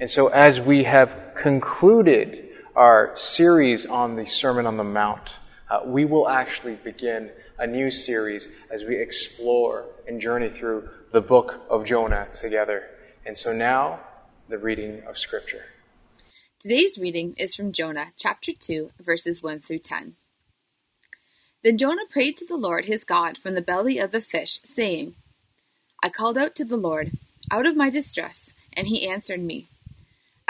And so, as we have concluded our series on the Sermon on the Mount, uh, we will actually begin a new series as we explore and journey through the book of Jonah together. And so now, the reading of Scripture. Today's reading is from Jonah chapter 2, verses 1 through 10. Then Jonah prayed to the Lord his God from the belly of the fish, saying, I called out to the Lord out of my distress, and he answered me.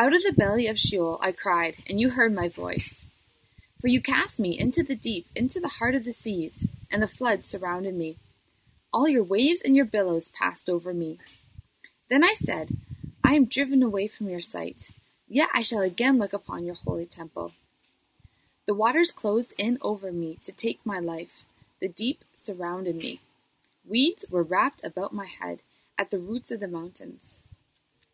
Out of the belly of Sheol I cried, and you heard my voice. For you cast me into the deep, into the heart of the seas, and the floods surrounded me. All your waves and your billows passed over me. Then I said, I am driven away from your sight, yet I shall again look upon your holy temple. The waters closed in over me to take my life. The deep surrounded me. Weeds were wrapped about my head at the roots of the mountains.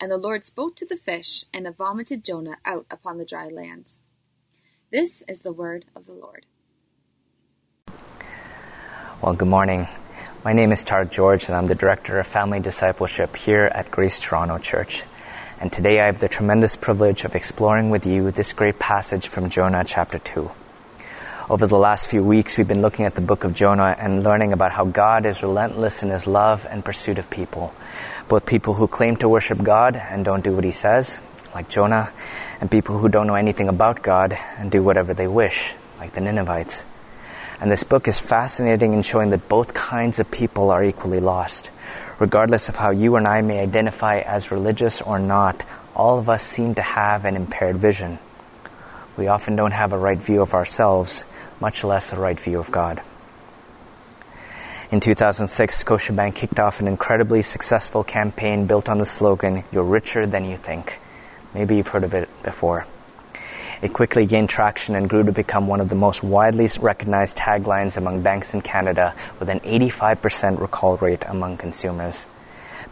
And the Lord spoke to the fish, and it vomited Jonah out upon the dry land. This is the word of the Lord. Well, good morning. My name is Tarak Georges, and I'm the Director of Family Discipleship here at Grace Toronto Church. And today I have the tremendous privilege of exploring with you this great passage from Jonah chapter 2. Over the last few weeks, we've been looking at the book of Jonah and learning about how God is relentless in his love and pursuit of people. Both people who claim to worship God and don't do what he says, like Jonah, and people who don't know anything about God and do whatever they wish, like the Ninevites. And this book is fascinating in showing that both kinds of people are equally lost. Regardless of how you and I may identify as religious or not, all of us seem to have an impaired vision. We often don't have a right view of ourselves, much less a right view of God. In 2006, Scotiabank kicked off an incredibly successful campaign built on the slogan, You're richer than you think. Maybe you've heard of it before. It quickly gained traction and grew to become one of the most widely recognized taglines among banks in Canada, with an 85% recall rate among consumers.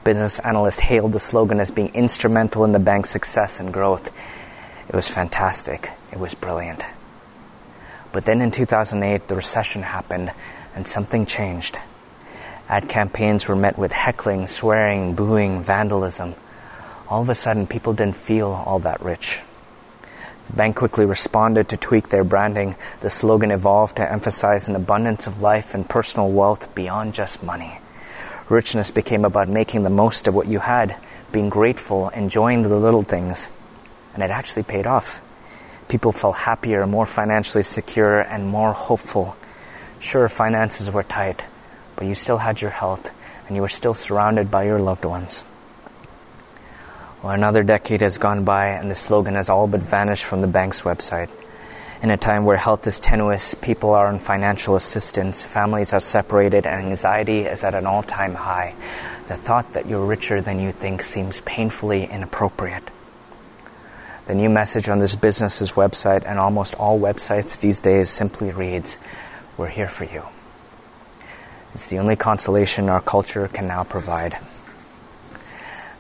Business analysts hailed the slogan as being instrumental in the bank's success and growth. It was fantastic. It was brilliant. But then in 2008, the recession happened and something changed. Ad campaigns were met with heckling, swearing, booing, vandalism. All of a sudden, people didn't feel all that rich. The bank quickly responded to tweak their branding. The slogan evolved to emphasize an abundance of life and personal wealth beyond just money. Richness became about making the most of what you had, being grateful, enjoying the little things. And it actually paid off people felt happier, more financially secure, and more hopeful. Sure, finances were tight, but you still had your health and you were still surrounded by your loved ones. Well, another decade has gone by and the slogan has all but vanished from the bank's website. In a time where health is tenuous, people are on financial assistance, families are separated, and anxiety is at an all time high, the thought that you're richer than you think seems painfully inappropriate. The new message on this business's website and almost all websites these days simply reads, We're here for you. It's the only consolation our culture can now provide.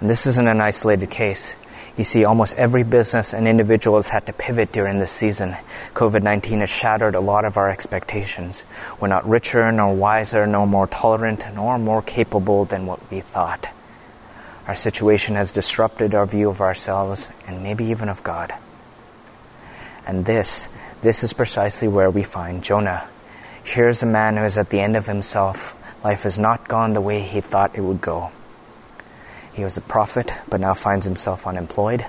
And this isn't an isolated case. You see, almost every business and individual has had to pivot during this season. COVID 19 has shattered a lot of our expectations. We're not richer, nor wiser, nor more tolerant, nor more capable than what we thought. Our situation has disrupted our view of ourselves and maybe even of God. And this, this is precisely where we find Jonah. Here's a man who is at the end of himself. Life has not gone the way he thought it would go. He was a prophet, but now finds himself unemployed.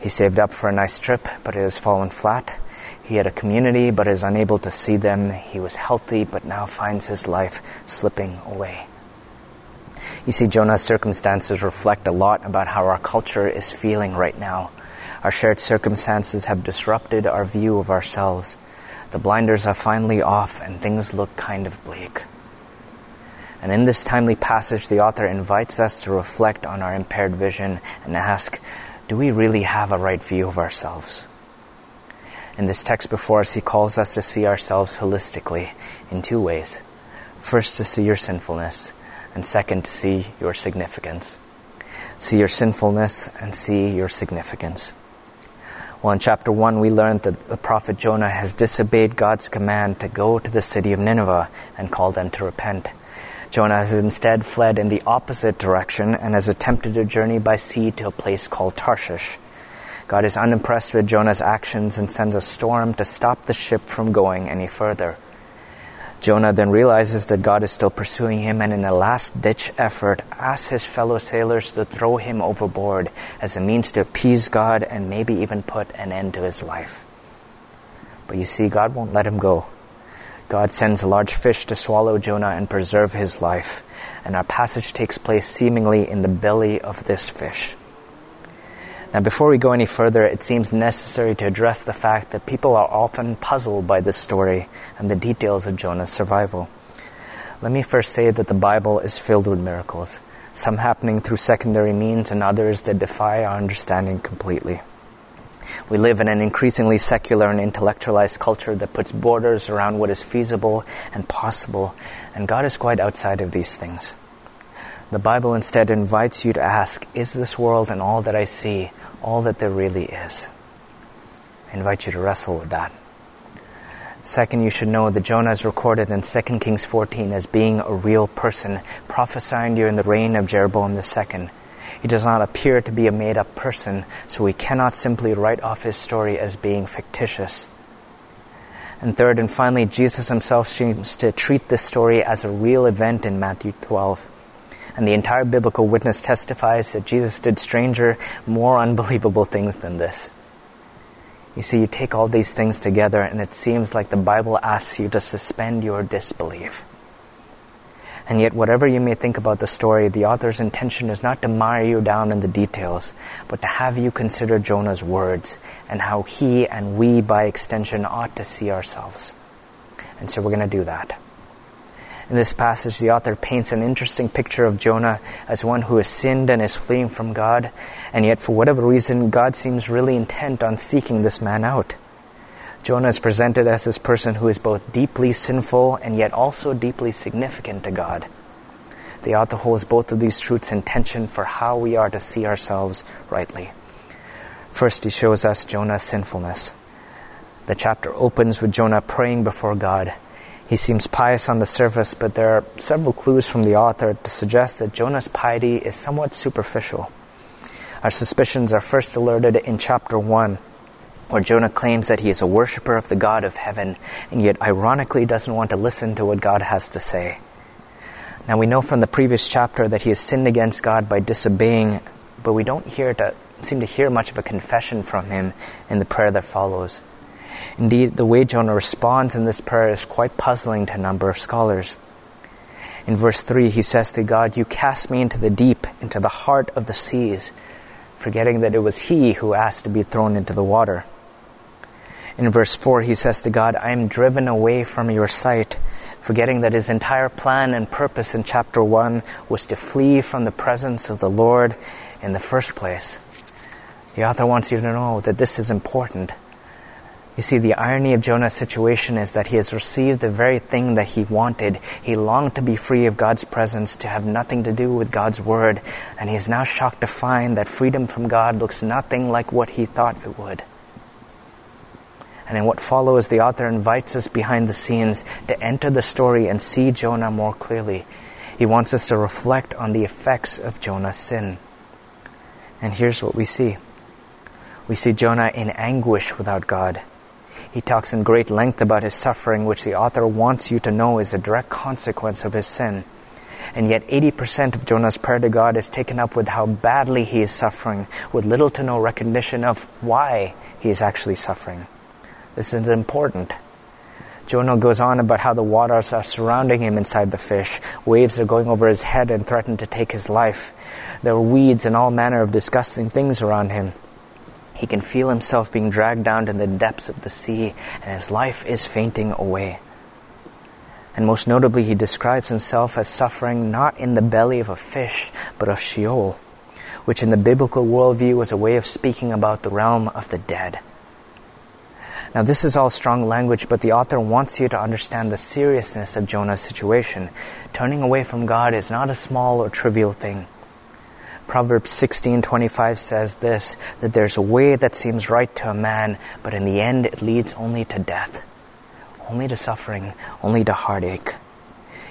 He saved up for a nice trip, but it has fallen flat. He had a community, but is unable to see them. He was healthy, but now finds his life slipping away. You see, Jonah's circumstances reflect a lot about how our culture is feeling right now. Our shared circumstances have disrupted our view of ourselves. The blinders are finally off and things look kind of bleak. And in this timely passage, the author invites us to reflect on our impaired vision and ask, do we really have a right view of ourselves? In this text before us, he calls us to see ourselves holistically in two ways. First, to see your sinfulness, and second, to see your significance. See your sinfulness and see your significance. Well, in chapter 1, we learned that the prophet Jonah has disobeyed God's command to go to the city of Nineveh and call them to repent. Jonah has instead fled in the opposite direction and has attempted a journey by sea to a place called Tarshish. God is unimpressed with Jonah's actions and sends a storm to stop the ship from going any further. Jonah then realizes that God is still pursuing him and in a last ditch effort asks his fellow sailors to throw him overboard as a means to appease God and maybe even put an end to his life. But you see, God won't let him go. God sends a large fish to swallow Jonah and preserve his life. And our passage takes place seemingly in the belly of this fish. Now, before we go any further, it seems necessary to address the fact that people are often puzzled by this story and the details of Jonah's survival. Let me first say that the Bible is filled with miracles, some happening through secondary means and others that defy our understanding completely. We live in an increasingly secular and intellectualized culture that puts borders around what is feasible and possible, and God is quite outside of these things. The Bible instead invites you to ask, Is this world and all that I see all that there really is? I invite you to wrestle with that. Second, you should know that Jonah is recorded in 2 Kings 14 as being a real person, prophesying during the reign of Jeroboam II. He does not appear to be a made up person, so we cannot simply write off his story as being fictitious. And third and finally, Jesus himself seems to treat this story as a real event in Matthew 12 and the entire biblical witness testifies that Jesus did stranger, more unbelievable things than this. You see, you take all these things together, and it seems like the Bible asks you to suspend your disbelief. And yet, whatever you may think about the story, the author's intention is not to mire you down in the details, but to have you consider Jonah's words and how he and we, by extension, ought to see ourselves. And so we're going to do that. In this passage, the author paints an interesting picture of Jonah as one who has sinned and is fleeing from God, and yet, for whatever reason, God seems really intent on seeking this man out. Jonah is presented as this person who is both deeply sinful and yet also deeply significant to God. The author holds both of these truths in tension for how we are to see ourselves rightly. First, he shows us Jonah's sinfulness. The chapter opens with Jonah praying before God he seems pious on the surface, but there are several clues from the author to suggest that Jonah's piety is somewhat superficial. Our suspicions are first alerted in chapter 1, where Jonah claims that he is a worshiper of the God of heaven, and yet ironically doesn't want to listen to what God has to say. Now we know from the previous chapter that he has sinned against God by disobeying, but we don't hear to, seem to hear much of a confession from him in the prayer that follows. Indeed, the way Jonah responds in this prayer is quite puzzling to a number of scholars. In verse 3, he says to God, You cast me into the deep, into the heart of the seas, forgetting that it was he who asked to be thrown into the water. In verse 4, he says to God, I am driven away from your sight, forgetting that his entire plan and purpose in chapter 1 was to flee from the presence of the Lord in the first place. The author wants you to know that this is important you see, the irony of Jonah's situation is that he has received the very thing that he wanted. He longed to be free of God's presence, to have nothing to do with God's word, and he is now shocked to find that freedom from God looks nothing like what he thought it would. And in what follows, the author invites us behind the scenes to enter the story and see Jonah more clearly. He wants us to reflect on the effects of Jonah's sin. And here's what we see we see Jonah in anguish without God. He talks in great length about his suffering, which the author wants you to know is a direct consequence of his sin. And yet 80% of Jonah's prayer to God is taken up with how badly he is suffering, with little to no recognition of why he is actually suffering. This is important. Jonah goes on about how the waters are surrounding him inside the fish. Waves are going over his head and threaten to take his life. There are weeds and all manner of disgusting things around him. He can feel himself being dragged down to the depths of the sea, and his life is fainting away. And most notably, he describes himself as suffering not in the belly of a fish, but of Sheol, which in the biblical worldview was a way of speaking about the realm of the dead. Now, this is all strong language, but the author wants you to understand the seriousness of Jonah's situation. Turning away from God is not a small or trivial thing. Proverbs 16:25 says this that there's a way that seems right to a man, but in the end it leads only to death, only to suffering, only to heartache.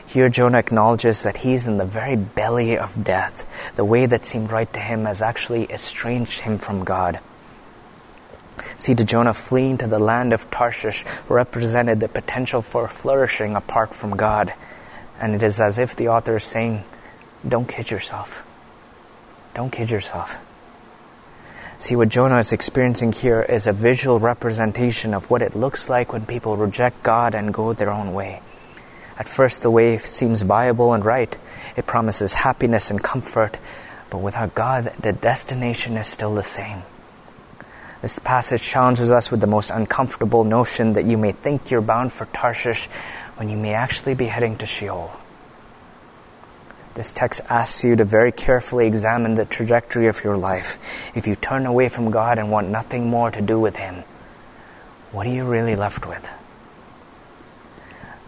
Here Jonah acknowledges that he's in the very belly of death. The way that seemed right to him has actually estranged him from God. See, to Jonah fleeing to the land of Tarshish represented the potential for flourishing apart from God. And it is as if the author is saying, Don't kid yourself. Don't kid yourself. See, what Jonah is experiencing here is a visual representation of what it looks like when people reject God and go their own way. At first, the way seems viable and right. It promises happiness and comfort, but without God, the destination is still the same. This passage challenges us with the most uncomfortable notion that you may think you're bound for Tarshish when you may actually be heading to Sheol. This text asks you to very carefully examine the trajectory of your life. If you turn away from God and want nothing more to do with Him, what are you really left with?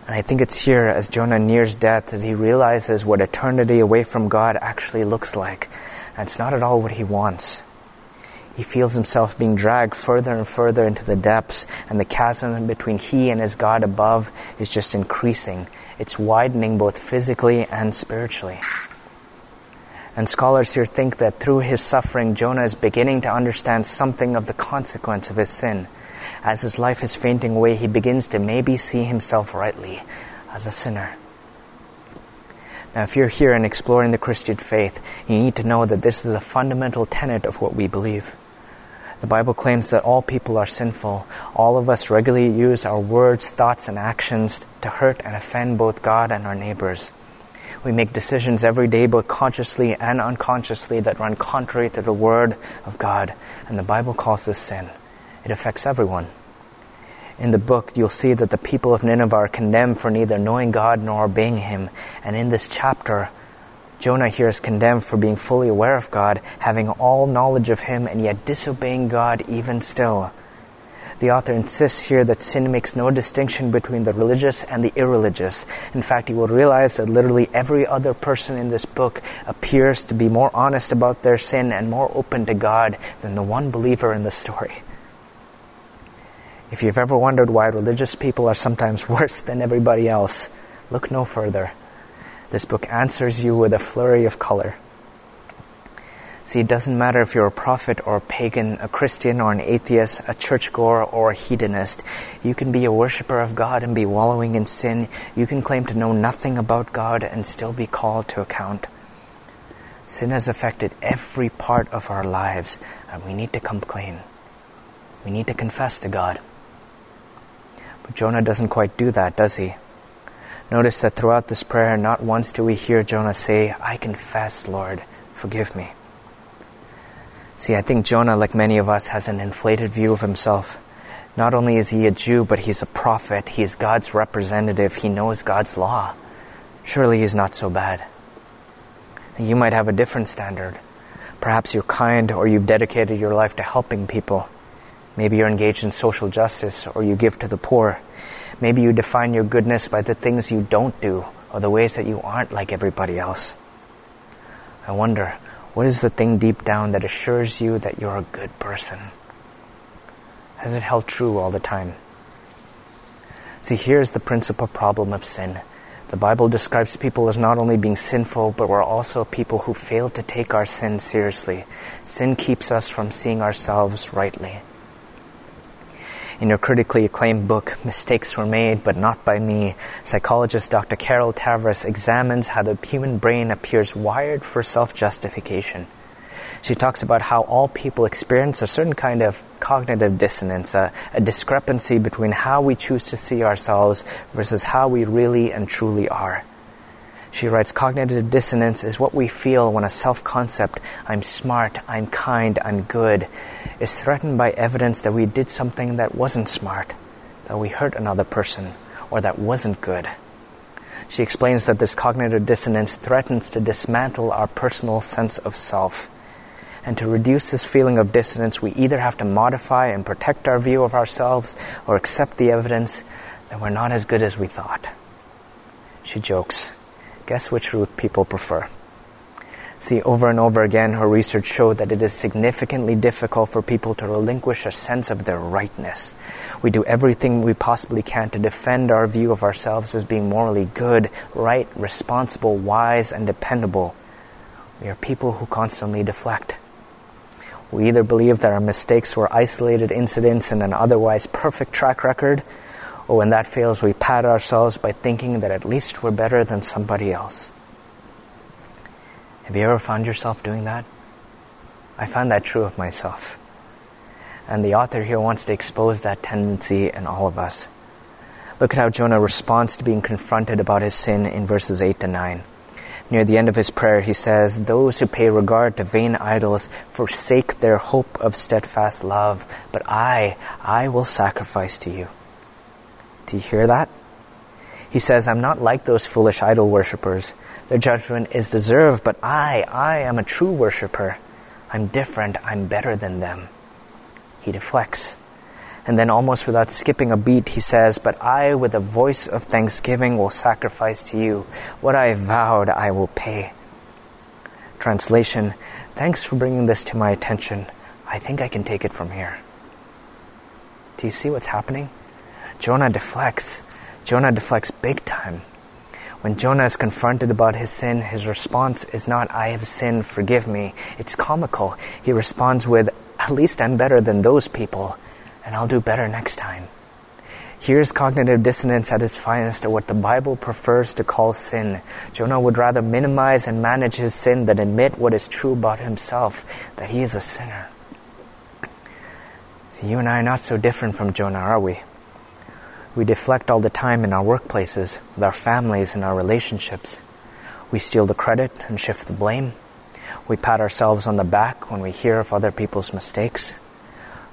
And I think it's here, as Jonah nears death, that he realizes what eternity away from God actually looks like. And it's not at all what he wants. He feels himself being dragged further and further into the depths, and the chasm between he and his God above is just increasing it's widening both physically and spiritually. And scholars here think that through his suffering, Jonah is beginning to understand something of the consequence of his sin. As his life is fainting away, he begins to maybe see himself rightly as a sinner. Now, if you're here and exploring the Christian faith, you need to know that this is a fundamental tenet of what we believe. The Bible claims that all people are sinful. All of us regularly use our words, thoughts, and actions to hurt and offend both God and our neighbors. We make decisions every day, both consciously and unconsciously, that run contrary to the Word of God. And the Bible calls this sin. It affects everyone. In the book, you'll see that the people of Nineveh are condemned for neither knowing God nor obeying Him. And in this chapter, Jonah here is condemned for being fully aware of God, having all knowledge of Him, and yet disobeying God even still. The author insists here that sin makes no distinction between the religious and the irreligious. In fact, you will realize that literally every other person in this book appears to be more honest about their sin and more open to God than the one believer in the story. If you've ever wondered why religious people are sometimes worse than everybody else, look no further. This book answers you with a flurry of color. See, it doesn't matter if you're a prophet or a pagan, a Christian or an atheist, a churchgoer or a hedonist. You can be a worshiper of God and be wallowing in sin. You can claim to know nothing about God and still be called to account. Sin has affected every part of our lives, and we need to come clean. We need to confess to God. But Jonah doesn't quite do that, does he? Notice that throughout this prayer, not once do we hear Jonah say, I confess, Lord, forgive me. See, I think Jonah, like many of us, has an inflated view of himself. Not only is he a Jew, but he's a prophet. He's God's representative. He knows God's law. Surely he's not so bad. You might have a different standard. Perhaps you're kind or you've dedicated your life to helping people. Maybe you're engaged in social justice or you give to the poor. Maybe you define your goodness by the things you don't do or the ways that you aren't like everybody else. I wonder, what is the thing deep down that assures you that you're a good person? Has it held true all the time? See, here's the principal problem of sin. The Bible describes people as not only being sinful, but we're also people who fail to take our sin seriously. Sin keeps us from seeing ourselves rightly. In her critically acclaimed book, Mistakes Were Made But Not By Me, psychologist Dr. Carol Tavris examines how the human brain appears wired for self justification. She talks about how all people experience a certain kind of cognitive dissonance, a, a, discrepancy between how we choose to see ourselves versus how we really and truly are. She writes, cognitive dissonance is what we feel when a self concept, I'm smart, I'm kind, I'm good, is threatened by evidence that we did something that wasn't smart, that we hurt another person, or that wasn't good. She explains that this cognitive dissonance threatens to dismantle our personal sense of self. And to reduce this feeling of dissonance, we either have to modify and protect our view of ourselves or accept the evidence that we're not as good as we thought. She jokes. Guess which route people prefer? See, over and over again, her research showed that it is significantly difficult for people to relinquish a sense of their rightness. We do everything we possibly can to defend our view of ourselves as being morally good, right, responsible, wise, and dependable. We are people who constantly deflect. We either believe that our mistakes were isolated incidents in an otherwise perfect track record, or when that fails, we pat ourselves by thinking that at least we're better than somebody else. Have you ever found yourself doing that? I found that true of myself. And the author here wants to expose that tendency in all of us. Look at how Jonah responds to being confronted about his sin in verses 8 to 9. Near the end of his prayer, he says, Those who pay regard to vain idols forsake their hope of steadfast love, but I, I will sacrifice to you. Do you hear that? He says, I'm not like those foolish idol worshippers. Their judgment is deserved, but I, I am a true worshiper. I'm different. I'm better than them. He deflects. And then, almost without skipping a beat, he says, But I, with a voice of thanksgiving, will sacrifice to you. What I vowed, I will pay. Translation Thanks for bringing this to my attention. I think I can take it from here. Do you see what's happening? Jonah deflects. Jonah deflects big time. When Jonah is confronted about his sin, his response is not, I have sinned, forgive me. It's comical. He responds with, At least I'm better than those people, and I'll do better next time. Here's cognitive dissonance at its finest, what the Bible prefers to call sin. Jonah would rather minimize and manage his sin than admit what is true about himself, that he is a sinner. So you and I are not so different from Jonah, are we? We deflect all the time in our workplaces, with our families and our relationships. We steal the credit and shift the blame. We pat ourselves on the back when we hear of other people's mistakes.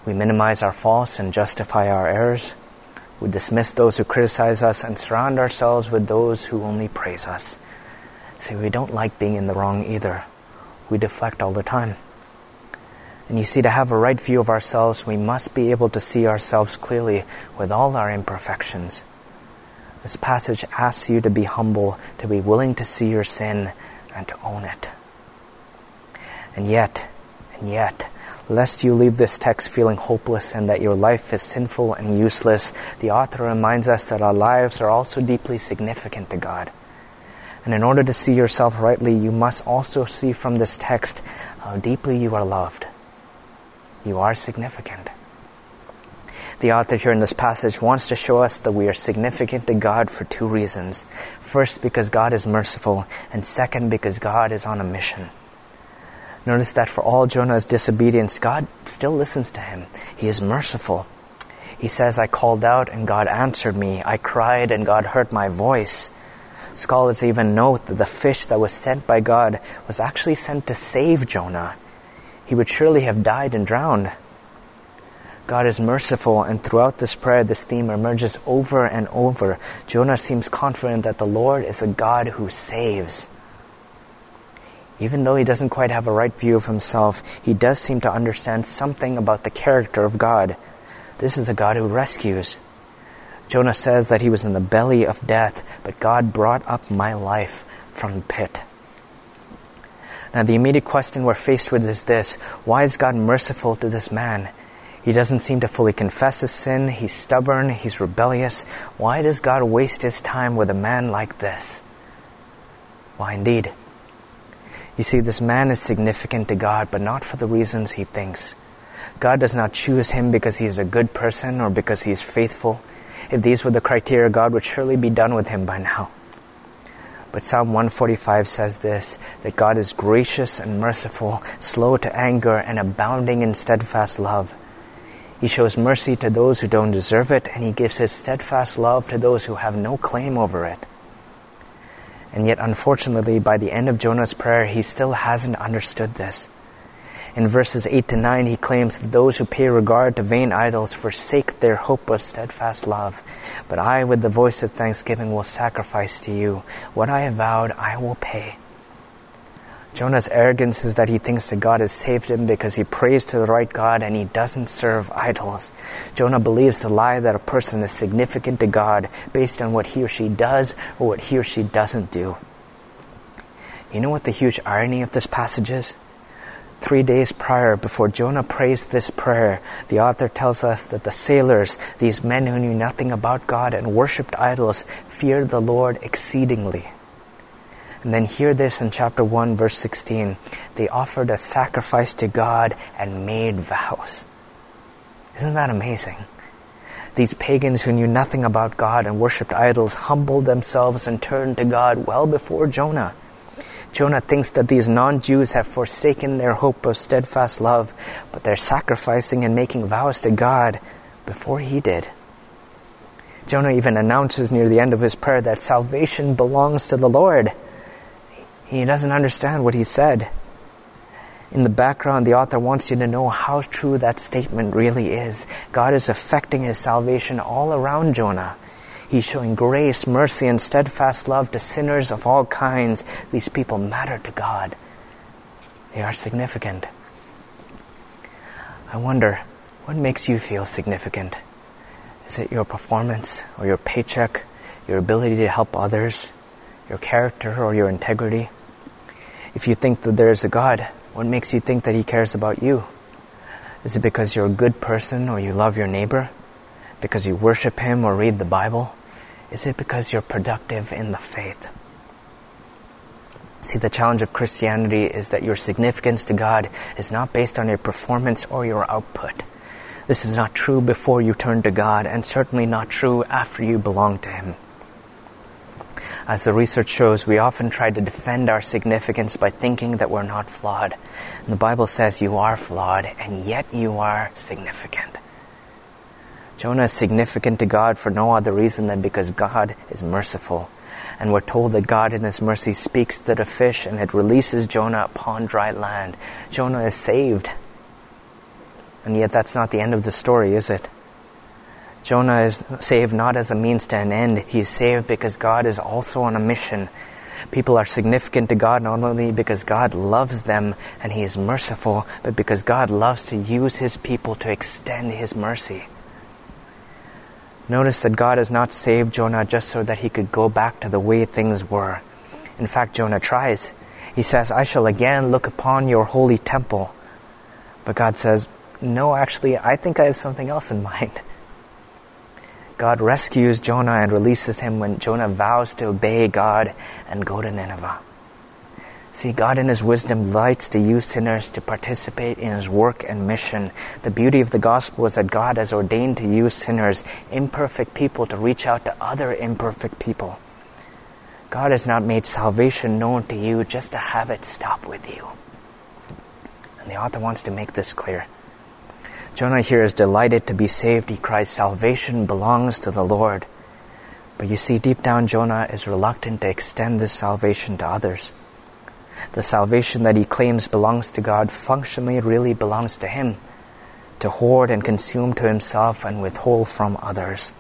We minimize our faults and justify our errors. We dismiss those who criticize us and surround ourselves with those who only praise us. See, we don't like being in the wrong either. We deflect all the time. And you see, to have a right view of ourselves, we must be able to see ourselves clearly with all our imperfections. This passage asks you to be humble, to be willing to see your sin, and to own it. And yet, and yet, lest you leave this text feeling hopeless and that your life is sinful and useless, the author reminds us that our lives are also deeply significant to God. And in order to see yourself rightly, you must also see from this text how deeply you are loved you are significant. The author here in this passage wants to show us that we are significant to God for two reasons. First, because God is merciful, and second, because God is on a mission. Notice that for all Jonah's disobedience, God still listens to him. He is merciful. He says, I called out and God answered me. I cried and God heard my voice. Scholars even note that the fish that was sent by God was actually sent to save Jonah he would surely have died and drowned. God is merciful, and throughout this prayer, this theme emerges over and over. Jonah seems confident that the Lord is a God who saves. Even though he doesn't quite have a right view of himself, he does seem to understand something about the character of God. This is a God who rescues. Jonah says that he was in the belly of death, but God brought up my life from the pit. Now, the immediate question we're faced with is this Why is God merciful to this man? He doesn't seem to fully confess his sin. He's stubborn. He's rebellious. Why does God waste his time with a man like this? Why, indeed. You see, this man is significant to God, but not for the reasons he thinks. God does not choose him because he is a good person or because he is faithful. If these were the criteria, God would surely be done with him by now. But Psalm 145 says this that God is gracious and merciful, slow to anger, and abounding in steadfast love. He shows mercy to those who don't deserve it, and He gives His steadfast love to those who have no claim over it. And yet, unfortunately, by the end of Jonah's prayer, he still hasn't understood this. In verses 8 to 9, he claims that those who pay regard to vain idols forsake their hope of steadfast love. But I, with the voice of thanksgiving, will sacrifice to you. What I have vowed, I will pay. Jonah's arrogance is that he thinks that God has saved him because he prays to the right God and he doesn't serve idols. Jonah believes the lie that a person is significant to God based on what he or she does or what he or she doesn't do. You know what the huge irony of this passage is? Three days prior, before Jonah prays this prayer, the author tells us that the sailors, these men who knew nothing about God and worshipped idols, feared the Lord exceedingly. And then hear this in chapter 1, verse 16. They offered a sacrifice to God and made vows. Isn't that amazing? These pagans who knew nothing about God and worshipped idols humbled themselves and turned to God well before Jonah. Jonah thinks that these non Jews have forsaken their hope of steadfast love, but they're sacrificing and making vows to God before he did. Jonah even announces near the end of his prayer that salvation belongs to the Lord. He doesn't understand what he said. In the background, the author wants you to know how true that statement really is. God is effecting his salvation all around Jonah. He's showing grace, mercy, and steadfast love to sinners of all kinds. These people matter to God. They are significant. I wonder, what makes you feel significant? Is it your performance or your paycheck, your ability to help others, your character or your integrity? If you think that there is a God, what makes you think that He cares about you? Is it because you're a good person or you love your neighbor? Because you worship Him or read the Bible? Is it because you're productive in the faith? See, the challenge of Christianity is that your significance to God is not based on your performance or your output. This is not true before you turn to God, and certainly not true after you belong to Him. As the research shows, we often try to defend our significance by thinking that we're not flawed. And the Bible says you are flawed, and yet you are significant. Jonah is significant to God for no other reason than because God is merciful. And we're told that God in His mercy speaks to the fish and it releases Jonah upon dry land. Jonah is saved. And yet that's not the end of the story, is it? Jonah is saved not as a means to an end. He is saved because God is also on a mission. People are significant to God not only because God loves them and He is merciful, but because God loves to use His people to extend His mercy. Notice that God has not saved Jonah just so that he could go back to the way things were. In fact, Jonah tries. He says, I shall again look upon your holy temple. But God says, No, actually, I think I have something else in mind. God rescues Jonah and releases him when Jonah vows to obey God and go to Nineveh. See, God in His wisdom likes to use sinners to participate in His work and mission. The beauty of the gospel is that God has ordained to use sinners, imperfect people, to reach out to other imperfect people. God has not made salvation known to you just to have it stop with you. And the author wants to make this clear. Jonah here is delighted to be saved. He cries, Salvation belongs to the Lord. But you see, deep down, Jonah is reluctant to extend this salvation to others. The salvation that he claims belongs to God functionally really belongs to him, to hoard and consume to himself and withhold from others.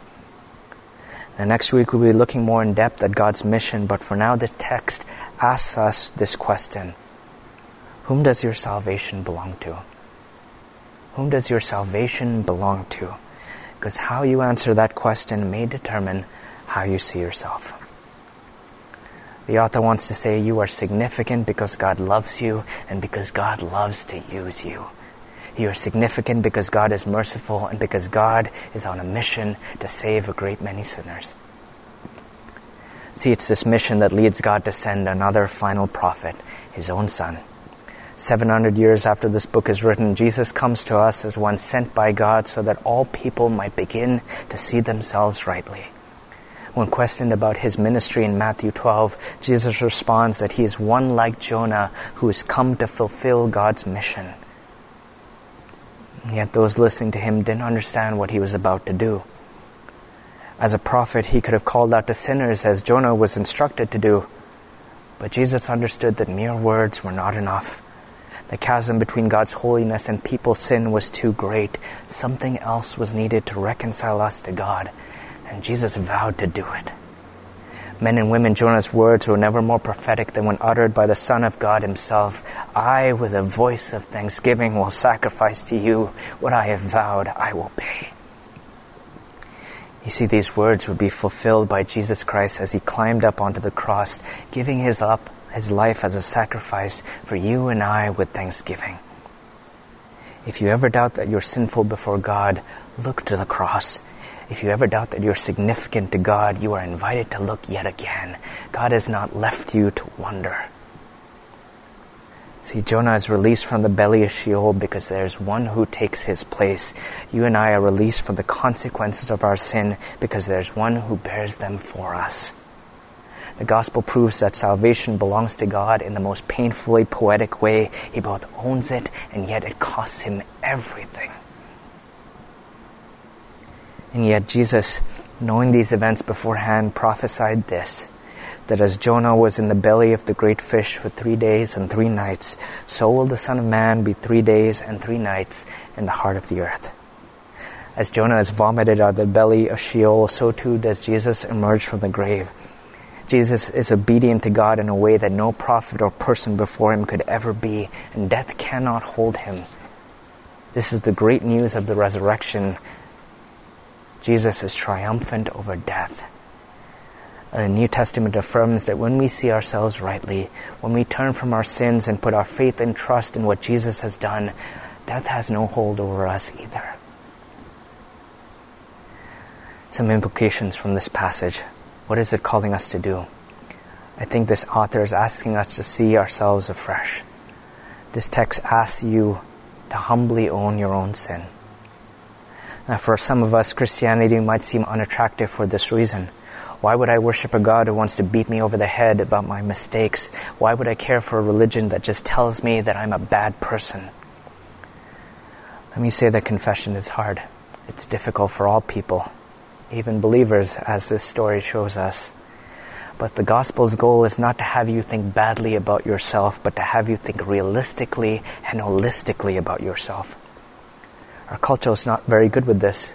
And next week we'll be looking more in depth at God's mission, but for now this text asks us this question Whom does your salvation belong to? Whom does your salvation belong to? Because how you answer that question may determine how you see yourself. The author wants to say you are significant because God loves you and because God loves to use you. You are significant because God is merciful and because God is on a mission to save a great many sinners. See, it's this mission that leads God to send another final prophet, his own son. 700 years after this book is written, Jesus comes to us as one sent by God so that all people might begin to see themselves rightly. When questioned about his ministry in Matthew 12, Jesus responds that he is one like Jonah who has come to fulfill God's mission. Yet those listening to him didn't understand what he was about to do. As a prophet, he could have called out to sinners as Jonah was instructed to do. But Jesus understood that mere words were not enough. The chasm between God's holiness and people's sin was too great. Something else was needed to reconcile us to God, and Jesus vowed to do it. Men and women, Jonah's words were never more prophetic than when uttered by the Son of God himself. I, with a voice of thanksgiving, will sacrifice to you what I have vowed I will pay. You see, these words would be fulfilled by Jesus Christ as he climbed up onto the cross, giving his up his life as a sacrifice for you and I with thanksgiving. If you ever doubt that you're sinful before God, look to the cross. If you ever doubt that you're significant to God, you are invited to look yet again. God has not left you to wonder. See, Jonah is released from the belly of Sheol because there's one who takes his place. You and I are released from the consequences of our sin because there's one who bears them for us. The gospel proves that salvation belongs to God in the most painfully poetic way. He both owns it and yet it costs him everything. And yet Jesus, knowing these events beforehand, prophesied this that as Jonah was in the belly of the great fish for three days and three nights, so will the Son of Man be three days and three nights in the heart of the earth. As Jonah is vomited out of the belly of Sheol, so too does Jesus emerge from the grave. Jesus is obedient to God in a way that no prophet or person before him could ever be, and death cannot hold him. This is the great news of the resurrection. Jesus is triumphant over death the New Testament affirms that when we see ourselves rightly, when we turn from our sins and put our faith and trust in what Jesus has done, death has no hold over us either. Some implications from this passage. What is it calling us to do? I think this author is asking us to see ourselves afresh. This text asks you to humbly own your own sin. Now, for some of us, Christianity might seem unattractive for this reason. Why would I worship a God who wants to beat me over the head about my mistakes? Why would I care for a religion that just tells me that I'm a bad person? Let me say that confession is hard. It's difficult for all people, even believers, as this story shows us. But the gospel's goal is not to have you think badly about yourself, but to have you think realistically and holistically about yourself. Our culture is not very good with this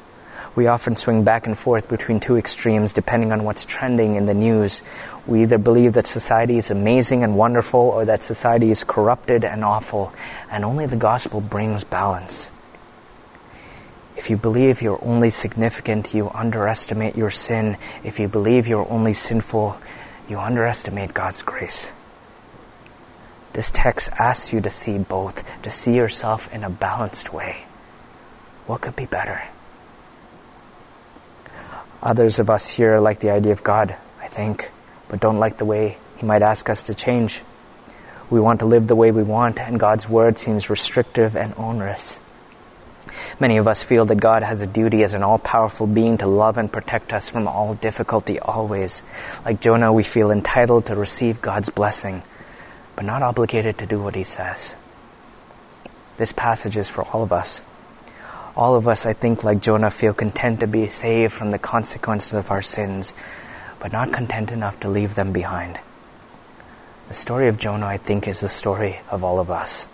we often swing back and forth between two extremes depending on what's trending in the news. We either believe that society is amazing and wonderful or that society is corrupted and awful, and only the gospel brings balance. If you believe you're only significant, you underestimate your sin. If you believe you're only sinful, you underestimate God's grace. This text asks you to see both, to see yourself in a balanced way. What could be better? Others of us here like the idea of God, I think, but don't like the way He might ask us to change. We want to live the way we want, and God's word seems restrictive and onerous. Many of us feel that God has a duty as an all powerful being to love and protect us from all difficulty always. Like Jonah, we feel entitled to receive God's blessing, but not obligated to do what He says. This passage is for all of us all of us, I think, like Jonah, feel content to be saved from the consequences of our sins, but not content enough to leave them behind. The story of Jonah, I think, is the story of all of us.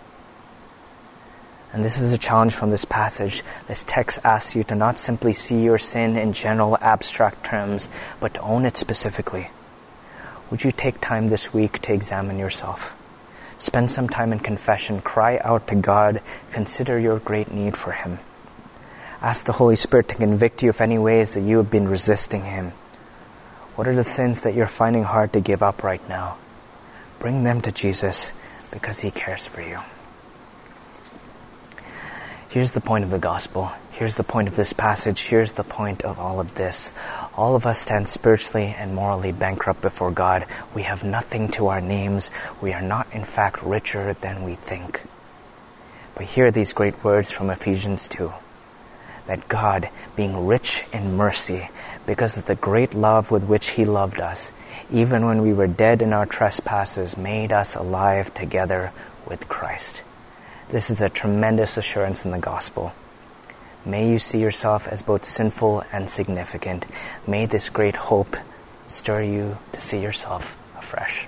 And this is a challenge from this passage. This text asks you to not simply see your sin in general abstract terms, but to own it specifically. Would you take time this week to examine yourself? Spend some time in confession, cry out to God, consider your great need for Him. Ask the Holy Spirit to convict you of any ways that you have been resisting Him. What are the sins that you're finding hard to give up right now? Bring them to Jesus because He cares for you. Here's the point of the gospel. Here's the point of this passage. Here's the point of all of this. All of us stand spiritually and morally bankrupt before God. We have nothing to our names. We are not, in fact, richer than we think. But hear these great words from Ephesians 2 that God, being rich in mercy, because of the great love with which He loved us, even when we were dead in our trespasses, made us alive together with Christ. This is a tremendous assurance in the gospel. May you see yourself as both sinful and significant. May this great hope stir you to see yourself afresh.